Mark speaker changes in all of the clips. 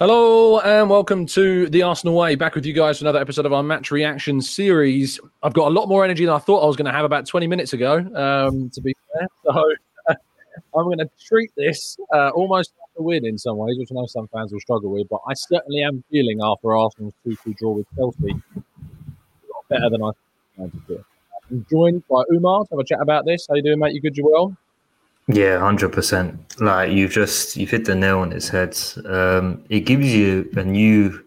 Speaker 1: Hello and welcome to the Arsenal Way. Back with you guys for another episode of our match reaction series. I've got a lot more energy than I thought I was going to have about 20 minutes ago, um, to be fair. So I'm going to treat this uh, almost like a win in some ways, which I know some fans will struggle with, but I certainly am feeling after Arsenal's 2 2 draw with Chelsea a lot better than I thought. I'm joined by Umar to have a chat about this. How you doing, mate? You good? You well?
Speaker 2: Yeah, hundred percent. Like you've just you've hit the nail on its head. Um, it gives you a new.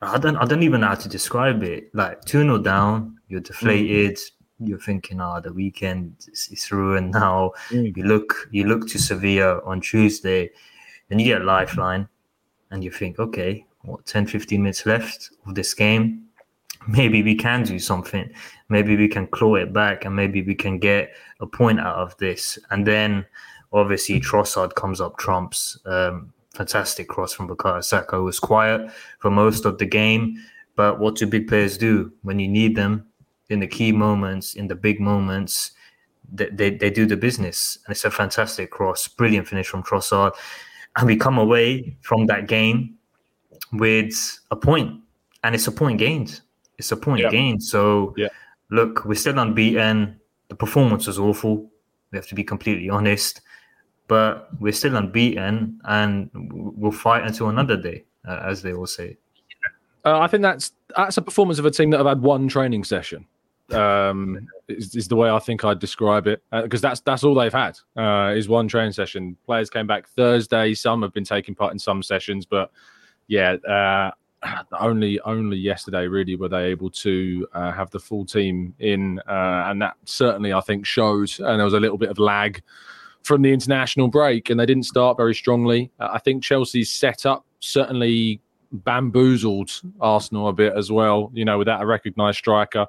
Speaker 2: I don't. I don't even know how to describe it. Like two 0 down, you're deflated. Mm. You're thinking, "Ah, oh, the weekend is, is ruined now." Mm. You look. You look to Sevilla on Tuesday, and you get a lifeline, and you think, "Okay, what 10, 15 minutes left of this game? Maybe we can do something. Maybe we can claw it back, and maybe we can get a point out of this. And then obviously Trossard comes up trumps. Um, fantastic cross from Bukayo Saka was quiet for most of the game. But what do big players do when you need them in the key moments, in the big moments? They, they, they do the business. And it's a fantastic cross, brilliant finish from Trossard. And we come away from that game with a point, and it's a point gained. It's a point yeah. gained. So, yeah. Look, we're still unbeaten the performance was awful. We have to be completely honest, but we're still unbeaten, and we'll fight until another day, uh, as they all say.
Speaker 1: Uh, I think that's that's a performance of a team that have had one training session. Um, is, is the way I think I'd describe it because uh, that's that's all they've had uh, is one training session. Players came back Thursday. Some have been taking part in some sessions, but yeah, uh, only only yesterday really were they able to uh, have the full team in, uh, and that certainly I think showed. And there was a little bit of lag from the international break, and they didn't start very strongly. Uh, I think Chelsea's setup certainly bamboozled Arsenal a bit as well. You know, without a recognised striker.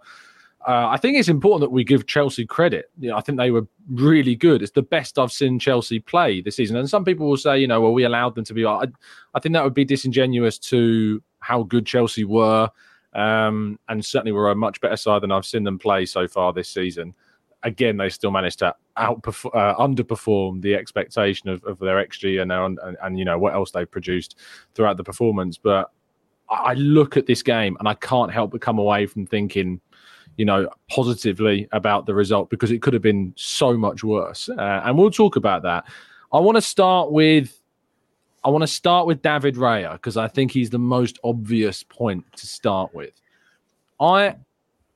Speaker 1: Uh, I think it's important that we give Chelsea credit. You know, I think they were really good. It's the best I've seen Chelsea play this season. And some people will say, you know, well, we allowed them to be. I, I think that would be disingenuous to how good Chelsea were, um, and certainly were a much better side than I've seen them play so far this season. Again, they still managed to outperform, uh, underperform the expectation of, of their XG and, and, and you know what else they've produced throughout the performance. But I look at this game and I can't help but come away from thinking, you know, positively about the result because it could have been so much worse. Uh, and we'll talk about that. I want to start with I want to start with David Raya because I think he's the most obvious point to start with. I,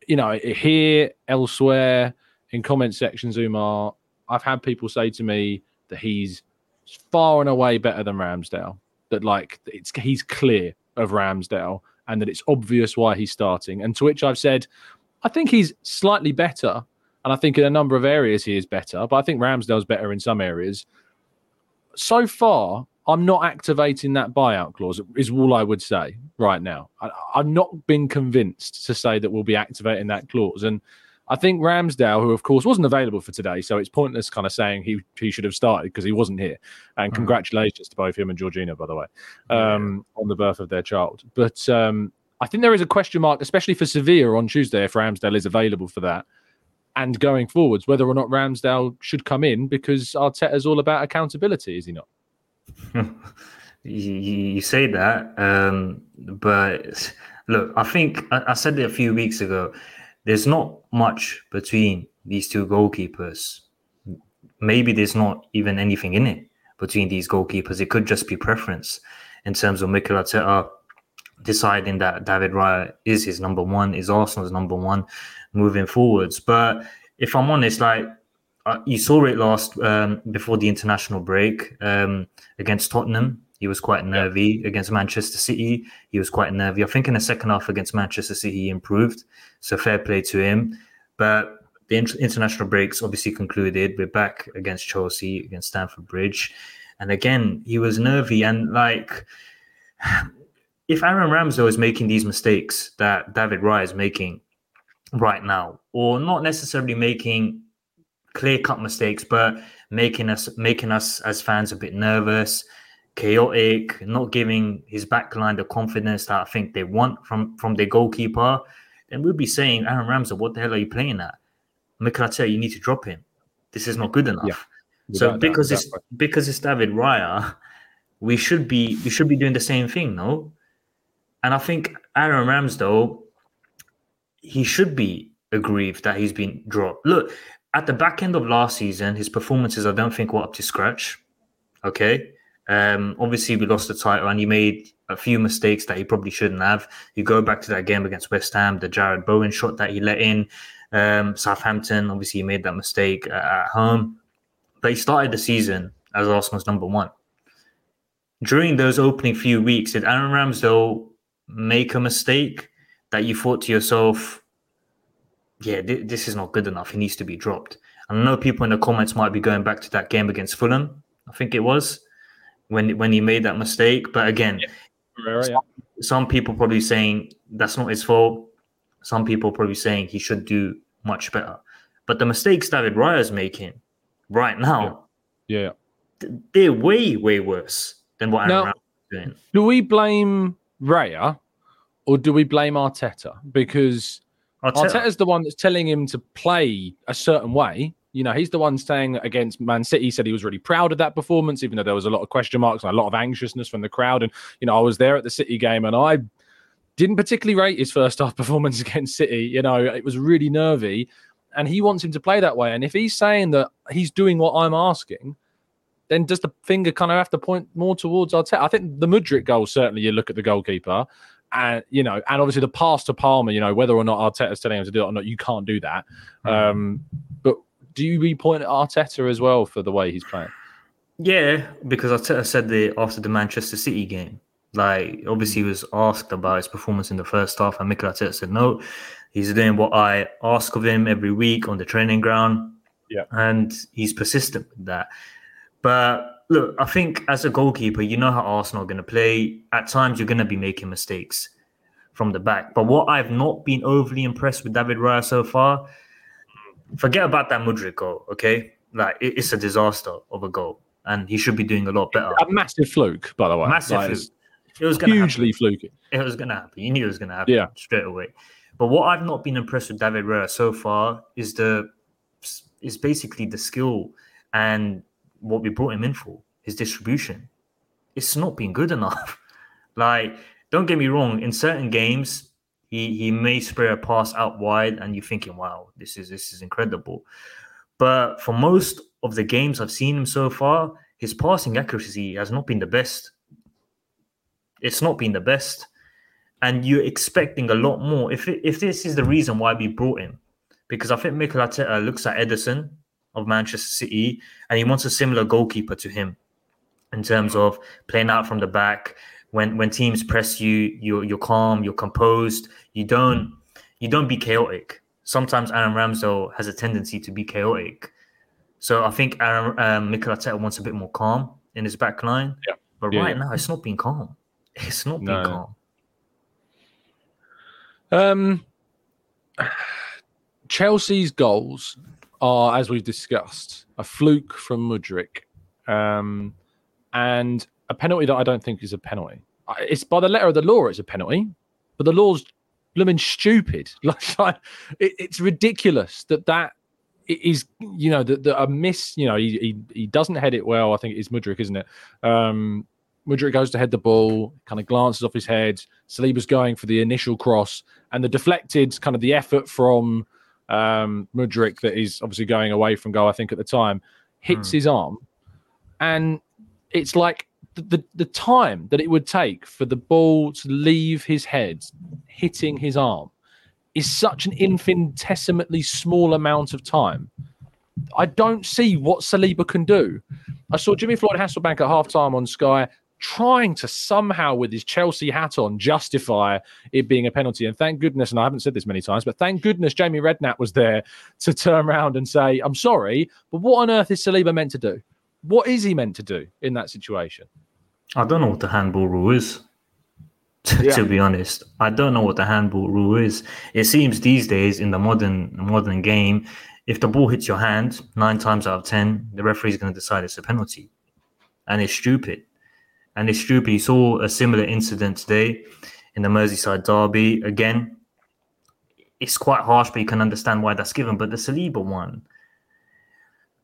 Speaker 1: you know, here, elsewhere, in comment sections, Umar, I've had people say to me that he's far and away better than Ramsdale. That like it's he's clear of Ramsdale and that it's obvious why he's starting. And to which I've said, I think he's slightly better, and I think in a number of areas he is better. But I think Ramsdale's better in some areas. So far, I'm not activating that buyout clause, is all I would say right now. I, have not been convinced to say that we'll be activating that clause. And I think Ramsdale, who of course wasn't available for today, so it's pointless kind of saying he, he should have started because he wasn't here. And mm. congratulations to both him and Georgina, by the way, um, yeah. on the birth of their child. But um, I think there is a question mark, especially for Sevilla on Tuesday, if Ramsdale is available for that. And going forwards, whether or not Ramsdale should come in because Arteta's all about accountability, is he not?
Speaker 2: you, say that, um, but look, I think I, I said it a few weeks ago. There's not much between these two goalkeepers. Maybe there's not even anything in it between these goalkeepers. It could just be preference in terms of Mikel Arteta deciding that David Raya is his number one, is Arsenal's number one moving forwards. But if I'm honest, like uh, you saw it last um, before the international break um, against Tottenham. He was quite nervy against Manchester City. He was quite nervy. I think in the second half against Manchester City, he improved. So fair play to him. But the international breaks obviously concluded. We're back against Chelsea, against Stamford Bridge. And again, he was nervy. And like, if Aaron Ramsdale is making these mistakes that David Raya is making right now, or not necessarily making clear cut mistakes, but making us making us as fans a bit nervous, chaotic, not giving his backline the confidence that I think they want from from their goalkeeper, then we'll be saying, Aaron Ramsdale, what the hell are you playing at? Mikel you need to drop him. This is not good enough. Yeah. So because it's because it's David Raya, we should be we should be doing the same thing, no? And I think Aaron Ramsdale, he should be aggrieved that he's been dropped. Look, at the back end of last season, his performances I don't think were up to scratch. Okay. Um, obviously we lost the title and he made a few mistakes that he probably shouldn't have. You go back to that game against West Ham, the Jarrod Bowen shot that he let in. Um, Southampton, obviously, he made that mistake at home. But he started the season as Arsenal's number one. During those opening few weeks, did Aaron Ramsdale make a mistake that you thought to yourself, yeah, th- this is not good enough. He needs to be dropped. I know people in the comments might be going back to that game against Fulham. I think it was when when he made that mistake. But again, yeah. some, some people probably saying that's not his fault. Some people probably saying he should do much better. But the mistakes David Raya is making right now,
Speaker 1: yeah,
Speaker 2: yeah. they're way way worse than what Aaron now, is doing.
Speaker 1: Do we blame Raya or do we blame Arteta? Because Arteta. Arteta's the one that's telling him to play a certain way. You know, he's the one saying against Man City, he said he was really proud of that performance, even though there was a lot of question marks and a lot of anxiousness from the crowd. And, you know, I was there at the City game and I didn't particularly rate his first half performance against City. You know, it was really nervy. And he wants him to play that way. And if he's saying that he's doing what I'm asking, then does the finger kind of have to point more towards Arteta? I think the Mudryk goal, certainly you look at the goalkeeper and you know, and obviously the pass to Palmer, you know, whether or not Arteta's telling him to do it or not, you can't do that. Mm. Um, but do you we point at Arteta as well for the way he's playing?
Speaker 2: Yeah, because Arteta said the after the Manchester City game, like obviously he was asked about his performance in the first half, and Mikel Arteta said no, he's doing what I ask of him every week on the training ground.
Speaker 1: Yeah,
Speaker 2: and he's persistent with that. But look, I think as a goalkeeper, you know how Arsenal are going to play. At times, you're going to be making mistakes from the back. But what I've not been overly impressed with David Raya so far, forget about that Mudryk goal, okay? Like, it's a disaster of a goal. And he should be doing a lot better.
Speaker 1: A massive fluke, by the way.
Speaker 2: Massive like, fluke.
Speaker 1: It was hugely happen. fluky.
Speaker 2: It was going to happen. You knew it was going to happen
Speaker 1: yeah.
Speaker 2: straight away. But what I've not been impressed with David Raya so far is the is basically the skill and what we brought him in for, his distribution. It's not been good enough. like, don't get me wrong, in certain games, he he may spray a pass out wide and you're thinking, wow, this is this is incredible. But for most of the games I've seen him so far, his passing accuracy has not been the best. It's not been the best. And you're expecting a lot more. If it, if this is the reason why we brought him, because I think Mikel Arteta looks at Ederson of Manchester City, and he wants a similar goalkeeper to him in terms of playing out from the back. When when teams press you, you're you're calm, you're composed. You don't you don't be chaotic. Sometimes Aaron Ramsdale has a tendency to be chaotic. So I think Aaron um, Mikel Arteta wants a bit more calm in his back line.
Speaker 1: Yeah.
Speaker 2: But
Speaker 1: yeah,
Speaker 2: right now, it's not being calm. It's not being
Speaker 1: no. calm. Um, Chelsea's goals are, as we've discussed, a fluke from Mudryk, um, and a penalty that I don't think is a penalty. It's by the letter of the law, it's a penalty, but the law's blooming stupid. Like, it, it's ridiculous that that is, you know, that a miss. You know, he, he, he doesn't head it well. I think it's Mudryk, isn't it? Um, Mudryk goes to head the ball, kind of glances off his head. Saliba's going for the initial cross, and the deflected kind of the effort from um, Mudryk, that is obviously going away from goal, I think at the time, hits mm. his arm. And it's like the, the, the time that it would take for the ball to leave his head, hitting his arm, is such an infinitesimally small amount of time. I don't see what Saliba can do. I saw Jimmy Floyd Hasselbaink at halftime on Sky trying to somehow, with his Chelsea hat on, justify it being a penalty. And thank goodness, and I haven't said this many times, but thank goodness Jamie Redknapp was there to turn around and say, I'm sorry, but what on earth is Saliba meant to do? What is he meant to do in that situation?
Speaker 2: I don't know what the handball rule is. To,
Speaker 1: Yeah.
Speaker 2: to be honest, I don't know what the handball rule is. It seems these days in the modern modern game, if the ball hits your hand nine times out of ten, the referee is going to decide it's a penalty, and it's stupid. And it's stupid. You saw a similar incident today in the Merseyside derby. Again, it's quite harsh, but you can understand why that's given. But the Saliba one,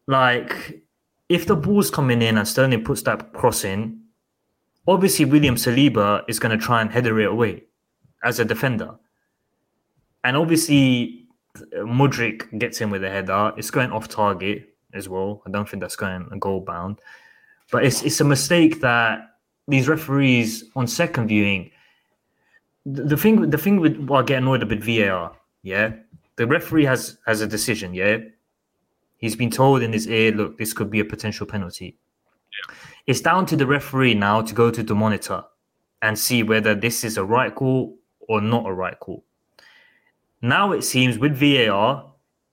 Speaker 2: like, if the ball's coming in and Sterling puts that cross in, obviously William Saliba is going to try and header it away as a defender. And obviously Mudryk gets in with a header. It's going off target as well. I don't think that's going a goal bound. But it's it's a mistake that these referees on second viewing the thing the thing with what I get annoyed with VAR, yeah. The referee has has a decision, yeah. He's been told in his ear, look, this could be a potential penalty. It's down to the referee now to go to the monitor and see whether this is a right call or not a right call. Now it seems with VAR,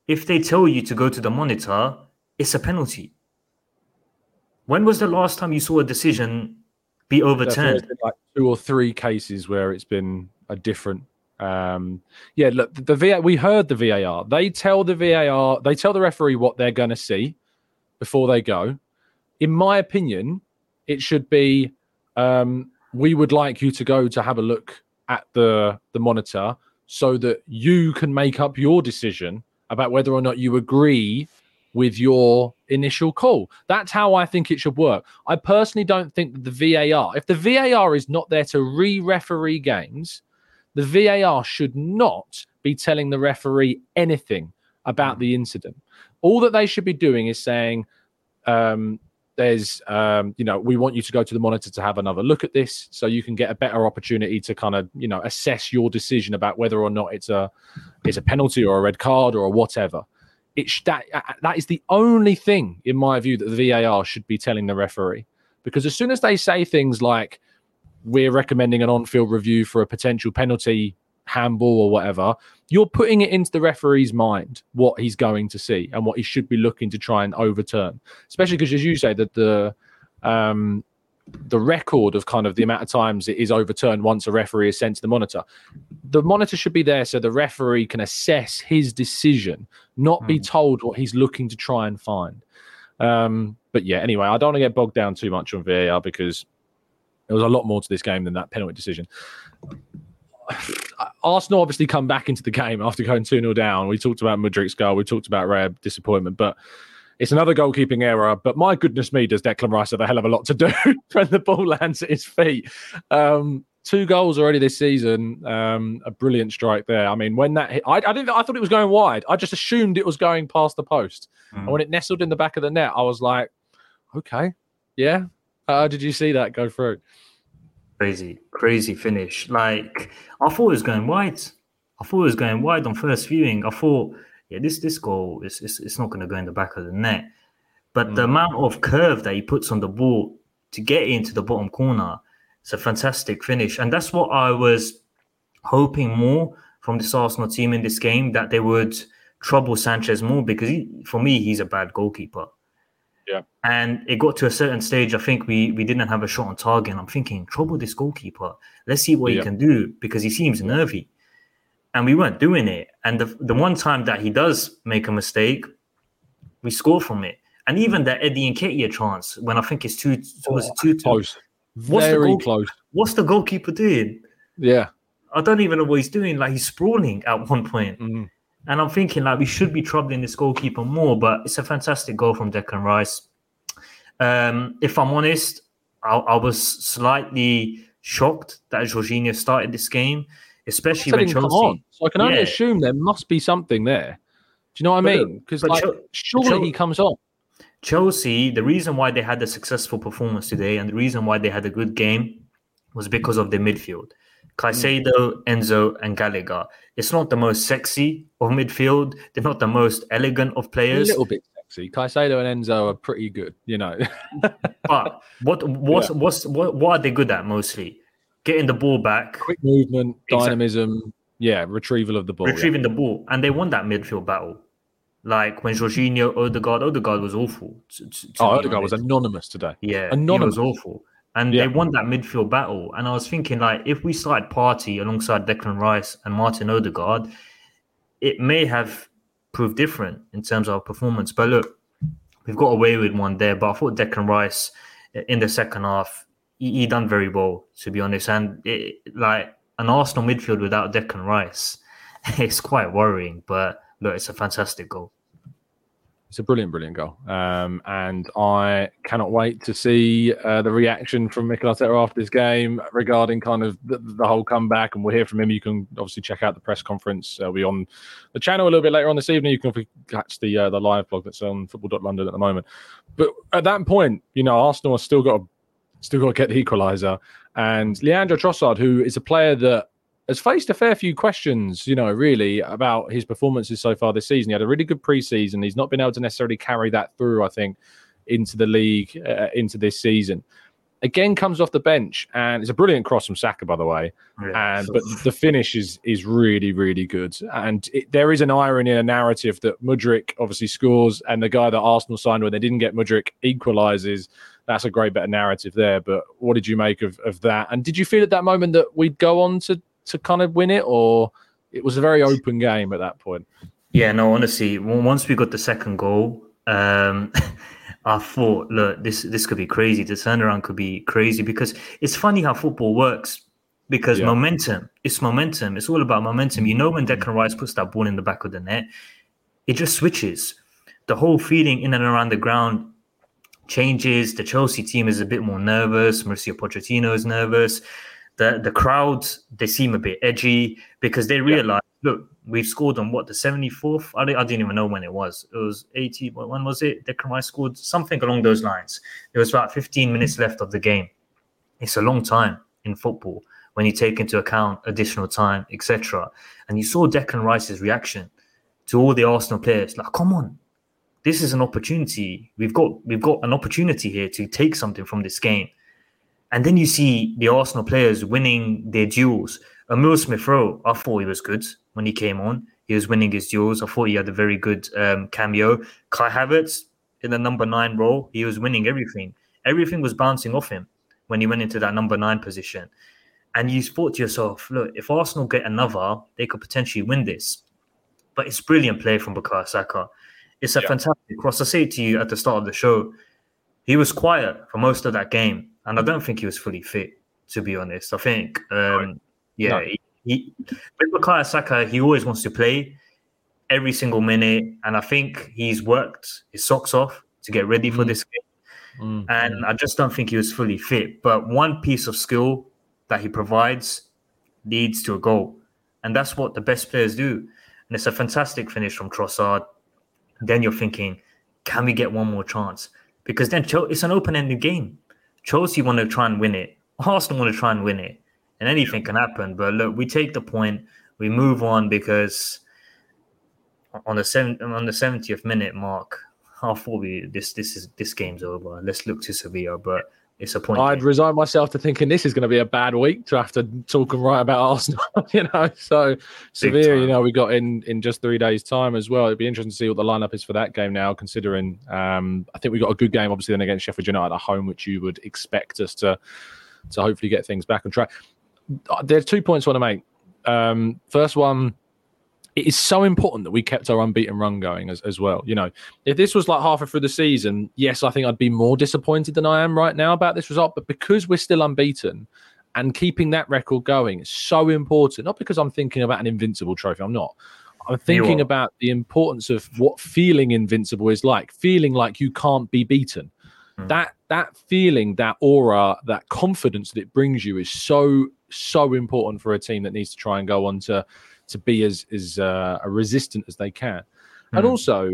Speaker 2: if they tell you to go to the monitor, it's a penalty. When was the last time you saw a decision be
Speaker 1: There's
Speaker 2: overturned?
Speaker 1: been like two or three cases where it's been a different. Um, yeah, look, the, the VAR. We heard the VAR. They tell the VAR. They tell the referee what they're going to see before they go. In my opinion, it should be. Um, we would like you to go to have a look at the the monitor so that you can make up your decision about whether or not you agree with your initial call. That's how I think it should work. I personally don't think that the VAR, if the VAR is not there to re referee games, the VAR should not be telling the referee anything about the incident. All that they should be doing is saying, um, there's, um, you know, we want you to go to the monitor to have another look at this so you can get a better opportunity to kind of, you know, assess your decision about whether or not it's a, it's a penalty or a red card or whatever it sh- that uh, that is the only thing in my view that the VAR should be telling the referee. Because as soon as they say things like we're recommending an on-field review for a potential penalty handball or whatever you're putting it into the referee's mind what he's going to see and what he should be looking to try and overturn. Especially because as you say that the um the record of kind of the amount of times it is overturned once a referee is sent to the monitor the monitor should be there so the referee can assess his decision, not be told what he's looking to try and find. Um, but yeah, anyway, I don't want to get bogged down too much on VAR because there was a lot more to this game than that penalty decision. Arsenal obviously come back into the game after going 2 0 down. We talked about Mudryk's goal, we talked about rare disappointment, but it's another goalkeeping error. But my goodness me, does Declan Rice have a hell of a lot to do when the ball lands at his feet? Um, two goals already this season. Um, a brilliant strike there. I mean, when that hit, I, I didn't. I thought it was going wide. I just assumed it was going past the post. And when it nestled in the back of the net, I was like, okay, yeah. Uh, did you see that go through?
Speaker 2: Crazy, crazy finish. Like I thought it was going wide. I thought it was going wide on first viewing. I thought, yeah, this this goal is it's, it's not going to go in the back of the net. But the hmm. amount of curve that he puts on the ball to get into the bottom corner, it's a fantastic finish, and that's what I was hoping more from this Arsenal team in this game that they would trouble Sanchez more because he, for me he's a bad goalkeeper.
Speaker 1: Yeah.
Speaker 2: And it got to a certain stage. I think we we didn't have a shot on target. And I'm thinking, trouble this goalkeeper. Let's see what
Speaker 1: Yeah.
Speaker 2: he can do because he seems nervy. And we weren't doing it. And the the one time that he does make a mistake, we score from it. And even that Eddie and Nketiah chance, when I think it's two, was it two?
Speaker 1: Close,
Speaker 2: What's the
Speaker 1: very
Speaker 2: goal-
Speaker 1: close.
Speaker 2: What's the goalkeeper doing?
Speaker 1: Yeah.
Speaker 2: I don't even know what he's doing. Like he's sprawling at one point.
Speaker 1: Mhm.
Speaker 2: And I'm thinking like we should be troubling this goalkeeper more, but it's a fantastic goal from Declan Rice. Um, if I'm honest, I, I was slightly shocked that Jorginho started this game, especially when Chelsea.
Speaker 1: on. So I can only
Speaker 2: Yeah.
Speaker 1: assume there must be something there. Do you know what I
Speaker 2: But, uh,
Speaker 1: mean? Because like,
Speaker 2: Chel-
Speaker 1: surely
Speaker 2: Chel-
Speaker 1: he comes on.
Speaker 2: Chelsea, the reason why they had a successful performance today and the reason why they had a good game was because of their midfield. Caicedo, Enzo, and Gallagher. It's not the most sexy of midfield. They're not the most elegant of players.
Speaker 1: A little bit sexy. Caicedo and Enzo are pretty good, you know.
Speaker 2: but what what's yeah. what's what, what are they good at mostly? Getting the ball back,
Speaker 1: quick movement, dynamism, yeah, retrieval of the ball,
Speaker 2: retrieving
Speaker 1: yeah.
Speaker 2: the ball, and they won that midfield battle. Like when Jorginho, Odegaard, Odegaard was awful.
Speaker 1: To, to oh, Odegaard was anonymous today.
Speaker 2: Yeah, anonymous. he was awful. And yeah. they won that midfield battle. And I was thinking, like, if we started Partey alongside Declan Rice and Martin Odegaard, it may have proved different in terms of performance. But look, we've got away with one there. But I thought Declan Rice in the second half, he, he done very well, to be honest. And it, like an Arsenal midfield without Declan Rice, it's quite worrying. But look, it's a fantastic goal.
Speaker 1: It's a brilliant, brilliant goal. Um, and I cannot wait to see uh, the reaction from Mikel Arteta after this game regarding kind of the, the, whole comeback. And we'll hear from him. You can obviously check out the press conference. Uh, we on the channel a little bit later on this evening. You can catch the uh, the live blog that's on football.london at the moment. But at that point, you know, Arsenal has still got to, still got to get the equaliser. And Leandro Trossard, who is a player that has faced a fair few questions, you know, really about his performances so far this season. He had a really good preseason. He's not been able to necessarily carry that through, I think, into the league, uh, into this season. Again, comes off the bench, and it's a brilliant cross from Saka, by the way. Yeah, and but the finish is is really, really good. And it, there is an irony in a narrative that Mudryk obviously scores, and the guy that Arsenal signed when they didn't get Mudryk equalises. That's a great bit of narrative there. But what did you make of, of that? And did you feel at that moment that we'd go on to to kind of win it, or it was a very open game at that point?
Speaker 2: Yeah, no, honestly, once we got the second goal, um, I thought, look, this this could be crazy. The turnaround could be crazy because it's funny how football works. Because yeah. momentum, it's momentum. It's all about momentum. You know, when Declan Rice puts that ball in the back of the net, it just switches. The whole feeling in and around the ground changes. The Chelsea team is a bit more nervous. Mauricio Pochettino is nervous. The the crowds they seem a bit edgy because they realize yeah. look we've scored on what the 74th I, I didn't even know when it was. It was 80 when was it? Declan Rice scored something along those lines. There was about 15 minutes left of the game. It's a long time in football when you take into account additional time etc and you saw Declan Rice's reaction to all the Arsenal players. Like come on this is an opportunity we've got we've got an opportunity here to take something from this game and then you see the Arsenal players winning their duels. Emile Smith Rowe, I thought he was good when he came on. He was winning his duels. I thought he had a very good um, cameo. Kai Havertz in the number nine role, he was winning everything. Everything was bouncing off him when he went into that number nine position. And you thought to yourself, look, if Arsenal get another, they could potentially win this. But it's brilliant play from Bukayo Saka. It's a yeah. fantastic cross. I say to you at the start of the show, he was quiet for most of that game and I don't think he was fully fit. To be honest, I think um, yeah, no. he, he with Bukayo Saka, he always wants to play every single minute, and I think he's worked his socks off to get ready for mm. this game. Mm. And I just don't think he was fully fit. But one piece of skill that he provides leads to a goal, and that's what the best players do. And it's a fantastic finish from Trossard. Then you're thinking, can we get one more chance? Because then it's an open-ended game. Chelsea want to try and win it. Arsenal want to try and win it, and anything can happen. But look, we take the point, we move on because on the seven on the seventieth minute mark, I thought we this this is this game's over. Let's look to Sevilla, but it's a point.
Speaker 1: I'd resign myself to thinking this is going to be a bad week to have to talk and write about Arsenal. you know, so Sevilla, you know, we got in in just three days' time as well. It'd be interesting to see what the lineup is for that game now. Considering, um, I think we got a good game obviously then against Sheffield United at home, which you would expect us to to hopefully get things back on track. There's two points I want to make. Um, first one it is so important that we kept our unbeaten run going as, as well. You know, if this was like halfway through the season, yes, I think I'd be more disappointed than I am right now about this result. But because we're still unbeaten and keeping that record going is so important, not because I'm thinking about an invincible trophy, I'm not. I'm thinking about the importance of what feeling invincible is like, feeling like you can't be beaten. Mm. That that feeling, that aura, that confidence that it brings you is so so important for a team that needs to try and go on to to be as as uh, resistant as they can. Mm. And hmm. also,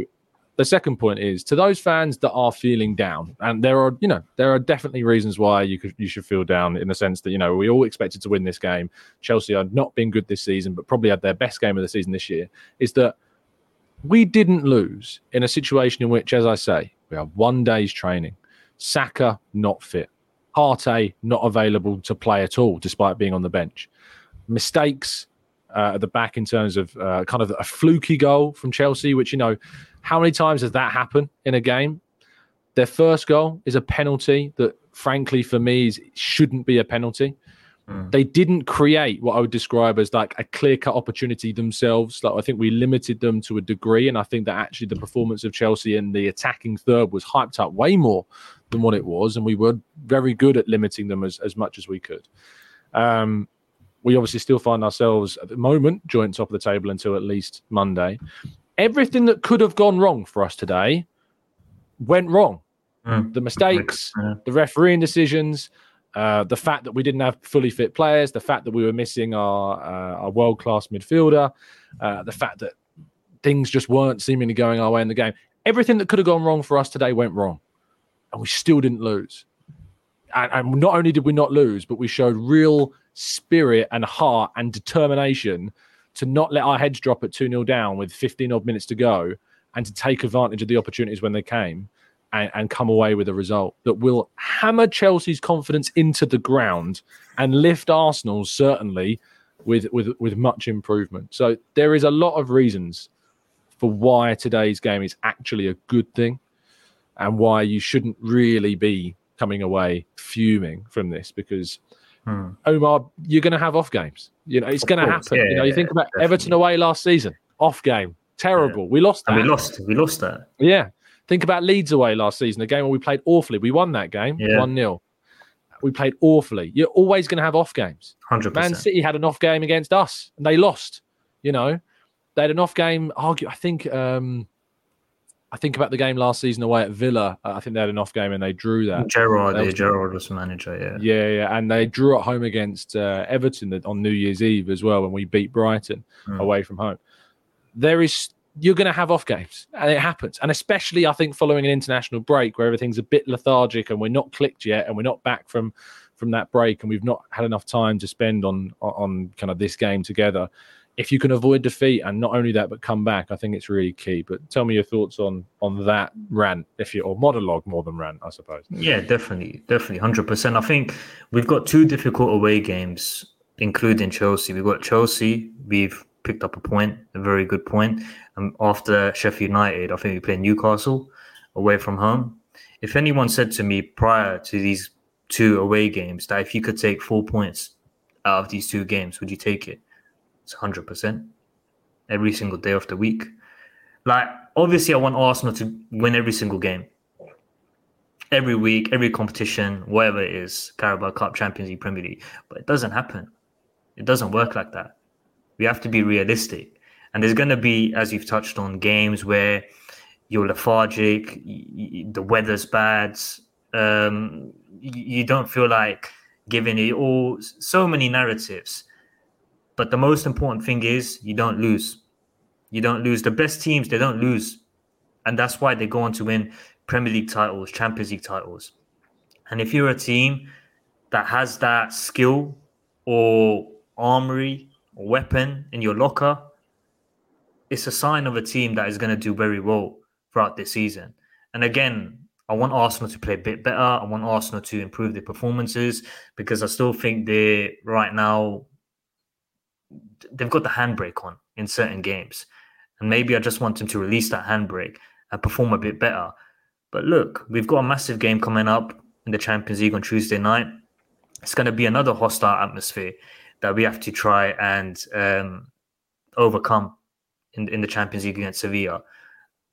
Speaker 1: the second point is to those fans that are feeling down, and there are you know there are definitely reasons why you could you should feel down in the sense that you know we all expected to win this game. Chelsea are not been good this season, but probably had their best game of the season this year. Is that we didn't lose in a situation in which, as I say, we have one day's training. Saka not fit. Partey not available to play at all, despite being on the bench. Mistakes uh, at the back in terms of uh, kind of a fluky goal from Chelsea, which, you know, how many times has that happened in a game? Their first goal is a penalty that, frankly, for me, is, shouldn't be a penalty. Mm. They didn't create what I would describe as like a clear cut opportunity themselves. Like I think we limited them to a degree, and I think that actually the performance of Chelsea in the attacking third was hyped up way more than what it was, and we were very good at limiting them as, as much as we could. Um, we obviously still find ourselves at the moment joint top of the table until at least Monday. Everything that could have gone wrong for us today went wrong. Mm. The mistakes, the refereeing decisions, uh, the fact that we didn't have fully fit players, the fact that we were missing our, uh, our world class midfielder, uh, the fact that things just weren't seemingly going our way in the game. Everything that could have gone wrong for us today went wrong, and we still didn't lose. And, and not only did we not lose, but we showed real spirit and heart and determination to not let our heads drop at 2 0 down with 15 odd minutes to go and to take advantage of the opportunities when they came and, and, come away with a result that will hammer Chelsea's confidence into the ground and lift Arsenal's certainly with with with much improvement. So there is a lot of reasons for why today's game is actually a good thing and why you shouldn't really be coming away fuming from this because hmm. Umar, you're going to have off games. You know, it's going to happen. Yeah, you know, you think about definitely. Everton away last season, off game, terrible. Yeah. We lost that.
Speaker 2: And we lost. We lost that.
Speaker 1: Yeah. Think about Leeds away last season, a game where we played awfully. We won that game, yeah. 1 0. We played awfully. You're always going to have off games.
Speaker 2: 100%.
Speaker 1: Man City had an off game against us and they lost. You know, they had an off game. Argue, I think. um I think about the game last season away at Villa. Uh, I think they had an off game and they drew that.
Speaker 2: Gerrard, yeah, Gerrard was the manager, yeah.
Speaker 1: Yeah, yeah, and they drew at home against uh, Everton on New Year's Eve as well when we beat Brighton mm. away from home. There is you're going to have off games, and it happens. And especially, I think, following an international break where everything's a bit lethargic and we're not clicked yet, and we're not back from from that break, and we've not had enough time to spend on on kind of this game together. If you can avoid defeat and not only that, but come back, I think it's really key. But tell me your thoughts on on that rant, if you or monologue more than rant, I suppose.
Speaker 2: Yeah, definitely, definitely, hundred percent. I think we've got two difficult away games, including Chelsea. We've got Chelsea. We've picked up a point, a very good point. Um, after Sheffield United, I think we play Newcastle away from home. If anyone said to me prior to these two away games that if you could take four points out of these two games, would you take it? It's 100% every single day of the week. Like, obviously, I want Arsenal to win every single game. Every week, every competition, whatever it is, Carabao Cup, Champions League, Premier League. But it doesn't happen. It doesn't work like that. We have to be realistic. And there's going to be, as you've touched on, games where you're lethargic, the weather's bad, um, you don't feel like giving it all. So many narratives. But the most important thing is you don't lose. You don't lose. The best teams, they don't lose. And that's why they go on to win Premier League titles, Champions League titles. And if you're a team that has that skill or armory or weapon in your locker, it's a sign of a team that is going to do very well throughout this season. And again, I want Arsenal to play a bit better. I want Arsenal to improve their performances because I still think they right now they've got the handbrake on in certain games. And maybe I just want them to release that handbrake and perform a bit better. But look, we've got a massive game coming up in the Champions League on Tuesday night. It's going to be another hostile atmosphere that we have to try and um, overcome in, in the Champions League against Sevilla.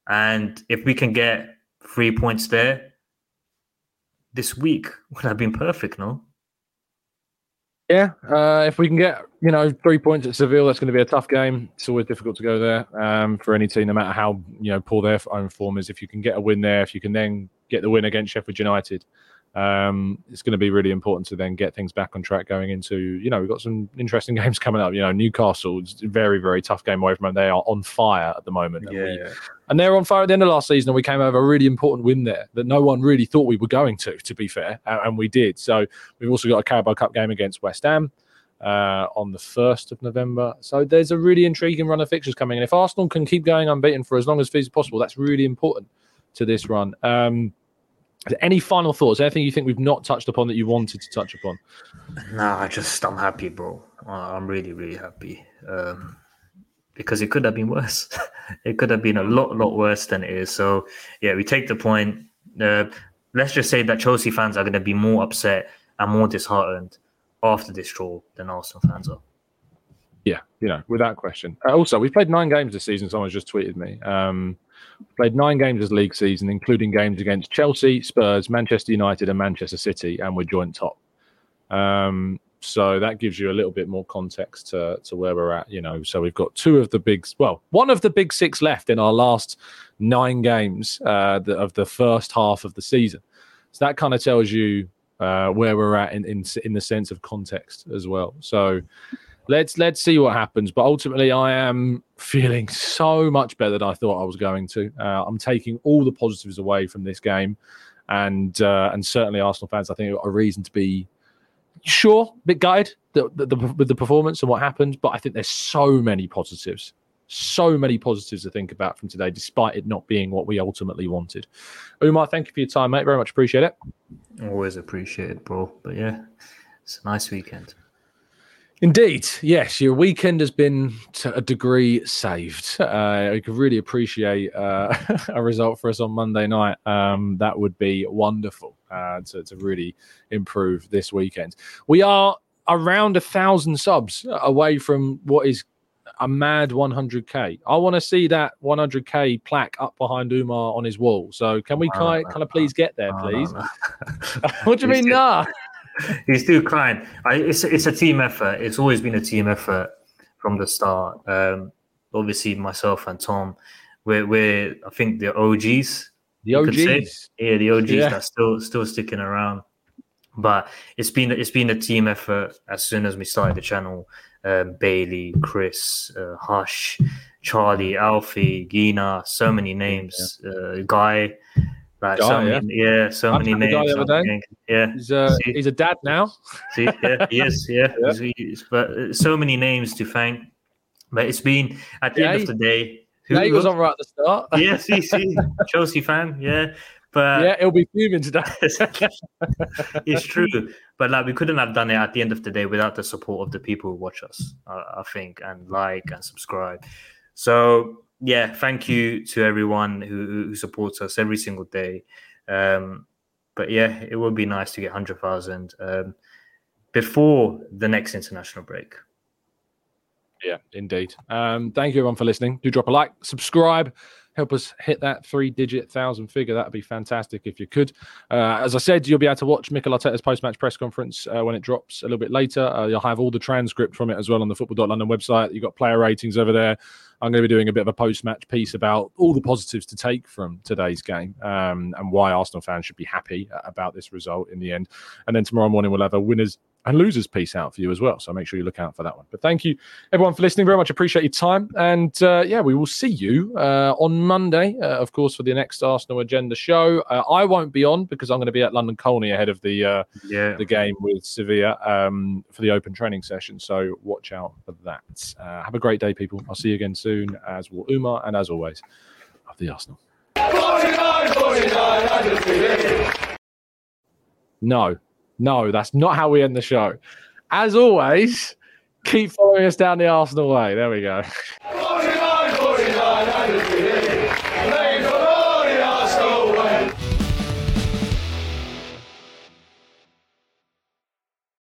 Speaker 2: And if we can get three points there this week, would have been perfect, no?
Speaker 1: Yeah, uh, if we can get you know three points at Seville, that's going to be a tough game. It's always difficult to go there um, for any team, no matter how you know poor their own form is. If you can get a win there, if you can then get the win against Sheffield United, um, it's going to be really important to then get things back on track going into, you know, we've got some interesting games coming up. You know, Newcastle, it's a very, very tough game away from them. They are on fire at the moment.
Speaker 2: Yeah,
Speaker 1: and,
Speaker 2: we,
Speaker 1: and they're on fire at the end of last season, and we came over a really important win there that no one really thought we were going to, to be fair, and, and we did. So we've also got a Carabao Cup game against West Ham. uh, on the 1st of November. So there's a really intriguing run of fixtures coming. And if Arsenal can keep going unbeaten for as long as feasibly possible, that's really important to this run. Um, any final thoughts? Anything you think we've not touched upon that you wanted to touch upon?
Speaker 2: No, I just I'm happy, bro. I'm really really happy um, because it could have been worse. it could have been a lot lot worse than it is. So yeah, we take the point. Uh, let's just say that Chelsea fans are going to be more upset and more disheartened after this draw than Arsenal fans are.
Speaker 1: Yeah, you know, without question. Uh, also, we've played nine games this season. Someone just tweeted me. Um, played nine games this league season, including games against Chelsea, Spurs, Manchester United, and Manchester City, and we're joint top. Um, so that gives you a little bit more context to, to where we're at. You know, so we've got two of the big, well, one of the big six left in our last nine games uh, of the first half of the season. So that kind of tells you uh, where we're at in, in in the sense of context as well. So let's let's see what happens. But ultimately, I am feeling so much better than I thought I was going to. Uh, I'm taking all the positives away from this game, and uh, and certainly Arsenal fans, I think, got a reason to be sure, a bit the, the, with the performance and what happened. But I think there's so many positives so many positives to think about from today, despite it not being what we ultimately wanted. Umar, thank you for your time, mate. Very much appreciate it.
Speaker 2: Always appreciate it, bro. But yeah, it's a nice weekend.
Speaker 1: Indeed, yes, your weekend has been to a degree saved. Uh, I could really appreciate uh, a result for us on Monday night. Um, that would be wonderful uh, to, to really improve this weekend. We are around a thousand subs away from what is a mad 100k. I want to see that 100k plaque up behind Umar on his wall. So can we kind, kind of please get there, please? what do you mean, nah?
Speaker 2: He's too kind. I, it's it's a team effort. It's always been a team effort from the start. Um, obviously, myself and Tom, we're, we're I think the OGs.
Speaker 1: The OGs,
Speaker 2: yeah, the OGs yeah. that's still still sticking around. But it's been it's been a team effort as soon as we started the channel um, Bailey, Chris, uh, Hush, Charlie, Alfie, Gina, so many names. Uh, Guy, like Guy, so many, yeah. yeah, so I many names.
Speaker 1: Yeah, he's, uh, he's a dad now.
Speaker 2: See, yeah, he is. Yeah, yeah. He's, he's, but uh, so many names to thank. But it's been at the yeah, end of the day.
Speaker 1: Who, yeah, he was on right at the start.
Speaker 2: yeah, see, see, Chelsea fan. Yeah, but
Speaker 1: yeah, it'll be fuming today.
Speaker 2: it's true, but like we couldn't have done it at the end of the day without the support of the people who watch us. I, I think and like and subscribe. So yeah, thank you to everyone who, who supports us every single day. Um, but yeah, it would be nice to get hundred thousand um, before the next international break.
Speaker 1: Yeah, indeed. Um, thank you everyone for listening. Do drop a like, subscribe help us hit that three digit thousand figure. That'd be fantastic if you could. Uh, as I said, you'll be able to watch Mikel Arteta's post match press conference uh, when it drops a little bit later. Uh, you'll have all the transcript from it as well on the football.london website. You've got player ratings over there. I'm going to be doing a bit of a post match piece about all the positives to take from today's game um, and why Arsenal fans should be happy about this result in the end. And then tomorrow morning, we'll have a winners and losers piece out for you as well. So make sure you look out for that one. But thank you, everyone, for listening. Very much appreciate your time. And uh, yeah, we will see you uh, on Monday, uh, of course, for the next Arsenal Agenda show. Uh, I won't be on because I'm going to be at London Colney ahead of the uh, yeah. the game with Sevilla um, for the open training session. So watch out for that. Uh, have a great day, people. I'll see you again soon, as will Umar. And as always, of the Arsenal. 49, 49, no. No, that's not how we end the show. As always, keep following us down the Arsenal way. There we go.